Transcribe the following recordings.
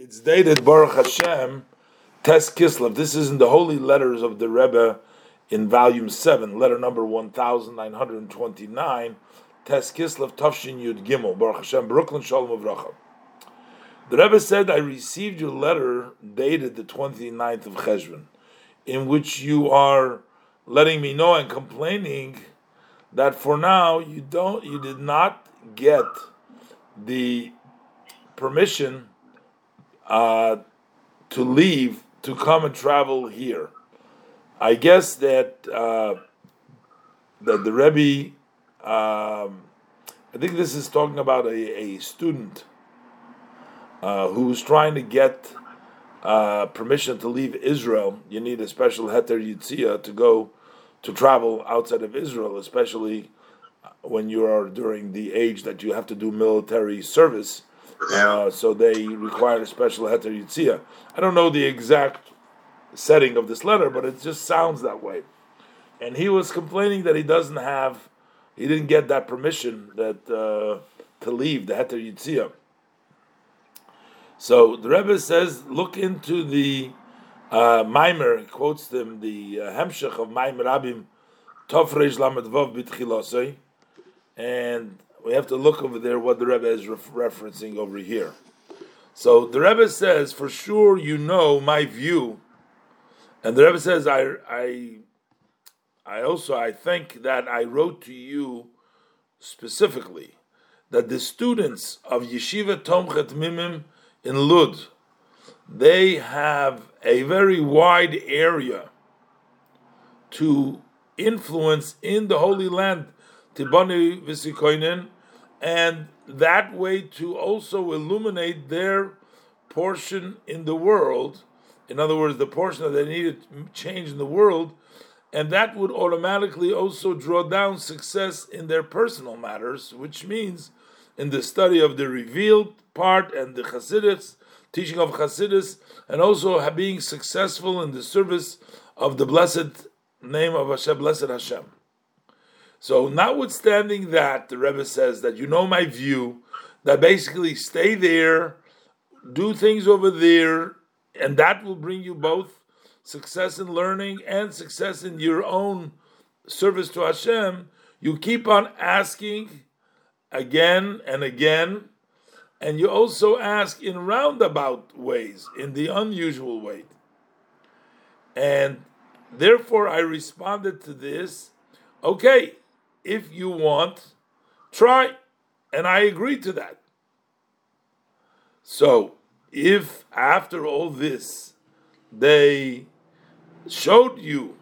It's dated Baruch Hashem, Tes Kislev. This is in the Holy Letters of the Rebbe in volume 7, letter number 1929, Tes Kislev Tafshin Yud Gimel, Baruch Hashem, Brooklyn Shalom Avracha. The Rebbe said, I received your letter dated the 29th of Cheshvan, in which you are letting me know and complaining that for now you don't you did not get the permission uh, to leave to come and travel here. I guess that uh, that the Rebbe, um, I think this is talking about a, a student uh, who's trying to get uh, permission to leave Israel. You need a special heter yitzia to go to travel outside of Israel, especially when you are during the age that you have to do military service. Uh, so they require a special heter yitzia. I don't know the exact setting of this letter, but it just sounds that way. And he was complaining that he doesn't have, he didn't get that permission that uh, to leave the heter yitzia. So the Rebbe says, look into the uh, Maimer, quotes them the uh, Hemshech of Mayim Rabim, Tofreish Lamed Vav Bitchilosei, and we have to look over there what the Rebbe is ref- referencing over here. So the Rebbe says, for sure you know my view, and the Rebbe says, I, I, I also I think that I wrote to you specifically that the students of Yeshiva Tomchei Temimim in Lud, they have a very wide area to influence in the Holy Land, Tibani Visikoinen, and that way to also illuminate their portion in the world. In other words, the portion that they needed to change in the world, and that would automatically also draw down success in their personal matters, which means in the study of the revealed part and the Hasidus, teaching of Hasidus, and also being successful in the service of the blessed name of Hashem, blessed Hashem. So, notwithstanding that, the Rebbe says that you know my view, that basically stay there, do things over there, and that will bring you both success in learning and success in your own service to Hashem. You keep on asking again and again, and you also ask in roundabout ways, in the unusual way. And therefore, I responded to this okay, if you want, try. And I agreed to that. So, if after all this they showed you,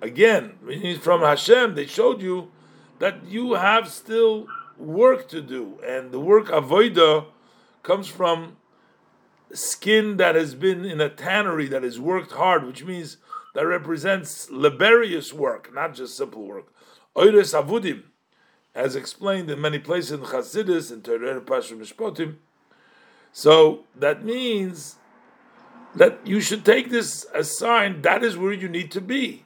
again, from Hashem, they showed you that you have still work to do, and the work avoida comes from skin that has been in a tannery that has worked hard, which means that represents laborious work, not just simple work. Oires avudim, as explained in many places in Chassidus and Torah Pasha Mishpotim. So that means that you should take this as a sign that is where you need to be.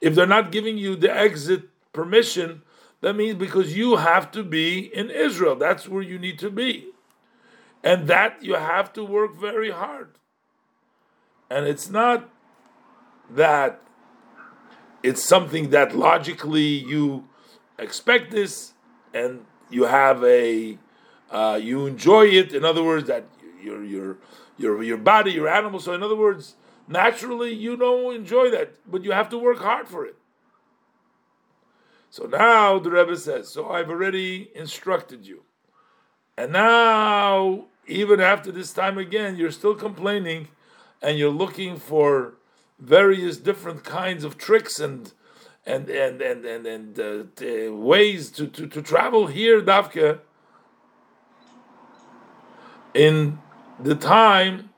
If they're not giving you the exit permission, that means because you have to be in Israel. That's where you need to be. And that you have to work very hard. And it's not that it's something that logically you expect this and you have a uh, you enjoy it. In other words, that your your your your body, your animal. So in other words, naturally you don't enjoy that, but you have to work hard for it. So now the Rebbe says, so I've already instructed you. And now, even after this time again, you're still complaining and you're looking for various different kinds of tricks and and and and and, and uh, ways to, to, to travel here, Davke, in the time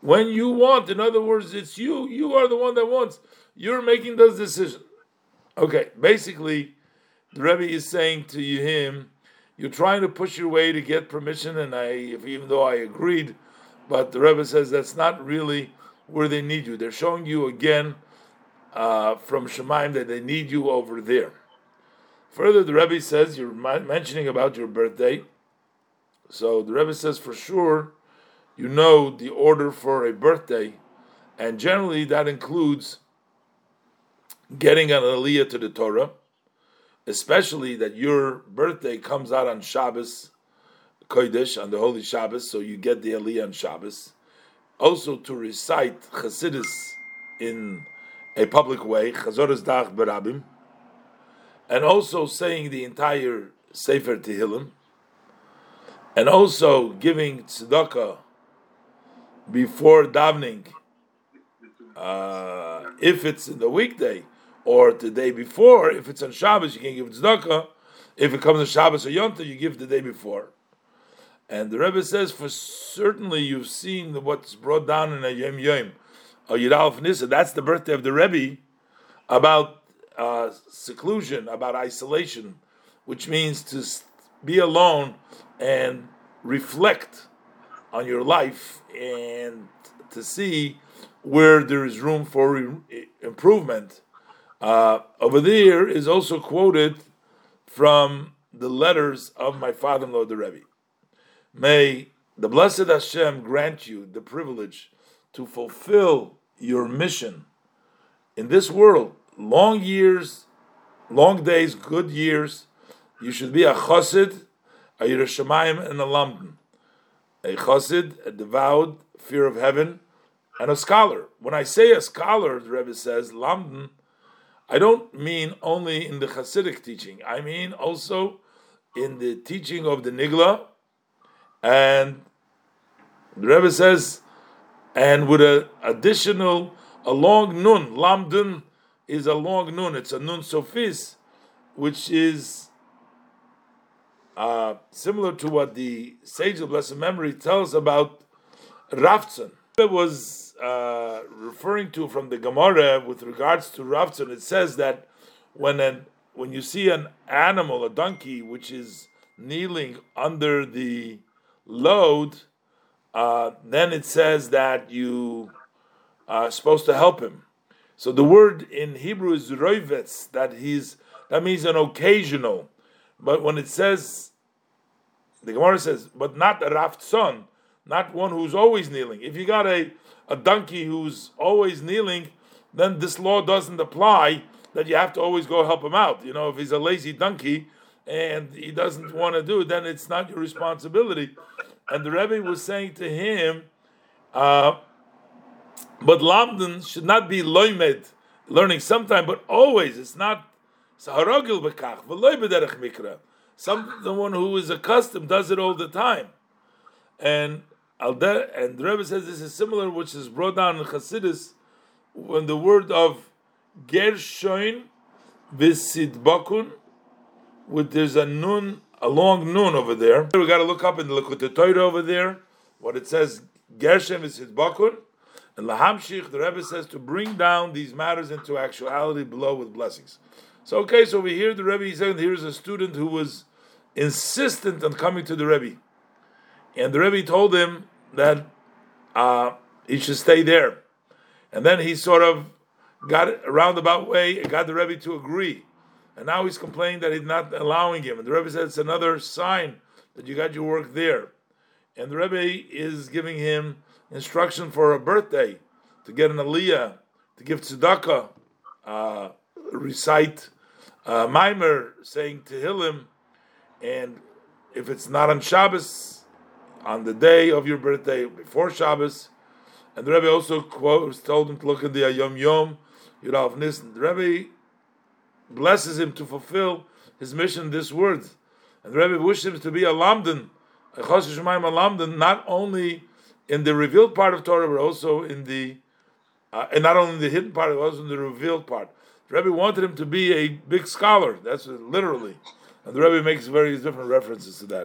when you want. In other words, it's you. You are the one that wants. You're making those decisions. Okay, basically, the Rebbe is saying to him, you're trying to push your way to get permission, and I, even though I agreed, but the Rebbe says that's not really where they need you. They're showing you again uh, from Shemaim that they need you over there. Further, the Rebbe says you're mentioning about your birthday, so the Rebbe says for sure you know the order for a birthday, and generally that includes getting an aliyah to the Torah, especially that your birthday comes out on Shabbos, Kodesh, on the Holy Shabbos, so you get the aliyah on Shabbos. Also to recite Chassidus in a public way, Chazoras Dach Barabim, and also saying the entire Sefer Tehillim, and also giving tzedakah before davening, uh, if it's in the weekday, or the day before, if it's on Shabbos, you can give tzedakah. If it comes on Shabbos or Yom you give the day before. And the Rebbe says, for certainly you've seen what's brought down in a Yom Yom, a Yidal Nissa, that's the birthday of the Rebbe, about uh, seclusion, about isolation, which means to be alone and reflect on your life and to see where there is room for improvement. Uh, over there is also quoted from the letters of my father-in-law, the Rebbe. May the blessed Hashem grant you the privilege to fulfill your mission in this world. Long years, long days, good years. You should be a chassid, a yerei Shamayim, and a lamdan. A chassid, a devout, fear of heaven, and a scholar. When I say a scholar, the Rebbe says, lamdan, I don't mean only in the Hasidic teaching. I mean also in the teaching of the Nigla, and the Rebbe says, and with an additional, a long nun, lamdun is a long nun. It's a nun sofis, which is uh, similar to what the sage of blessed memory tells about Raftzon. It was uh, referring to from the Gemara with regards to Ravtzon, it says that when an when you see an animal, a donkey, which is kneeling under the load, uh, then it says that you are supposed to help him. So the word in Hebrew is roivetz, that he's that means an occasional. But when it says, the Gemara says, but not a ravtzon, not one who's always kneeling. If you got a a donkey who's always kneeling, then this law doesn't apply that you have to always go help him out. You know, if he's a lazy donkey and he doesn't want to do it, then it's not your responsibility. And the Rebbe was saying to him, uh, but Lamdan should not be loimed, learning sometime, but always. It's not saharagil bekach. Someone who is accustomed does it all the time. And and the Rebbe says this is similar, which is brought down in Chassidus, when the word of Gershoin Visidbakun, with there's a nun, a long nun over there. We got to look up in the Likutei Torah over there what it says Gershon Visidbakun. And Lahamshich, the Rebbe says to bring down these matters into actuality below with blessings. So okay, so we hear the Rebbe. Said here's a student who was insistent on coming to the Rebbe. And the Rebbe told him that uh, he should stay there. And then he sort of got a roundabout way and got the Rebbe to agree. And now he's complaining that he's not allowing him. And the Rebbe said it's another sign that you got your work there. And the Rebbe is giving him instruction for a birthday to get an aliyah, to give tzedakah, uh, recite uh, Maimer, saying Tehillim, and if it's not on Shabbos, on the day of your birthday, before Shabbos. And the Rebbe also quotes, told him to look at the Yom Yom, Yurav Nissen. The Rebbe blesses him to fulfill his mission this word. And the Rebbe wishes him to be a Lamdan, a Choshesh a Lamdan, not only in the revealed part of Torah, but also in the, uh, and not only in the hidden part, but also in the revealed part. The Rebbe wanted him to be a big scholar. That's literally. And the Rebbe makes various different references to that.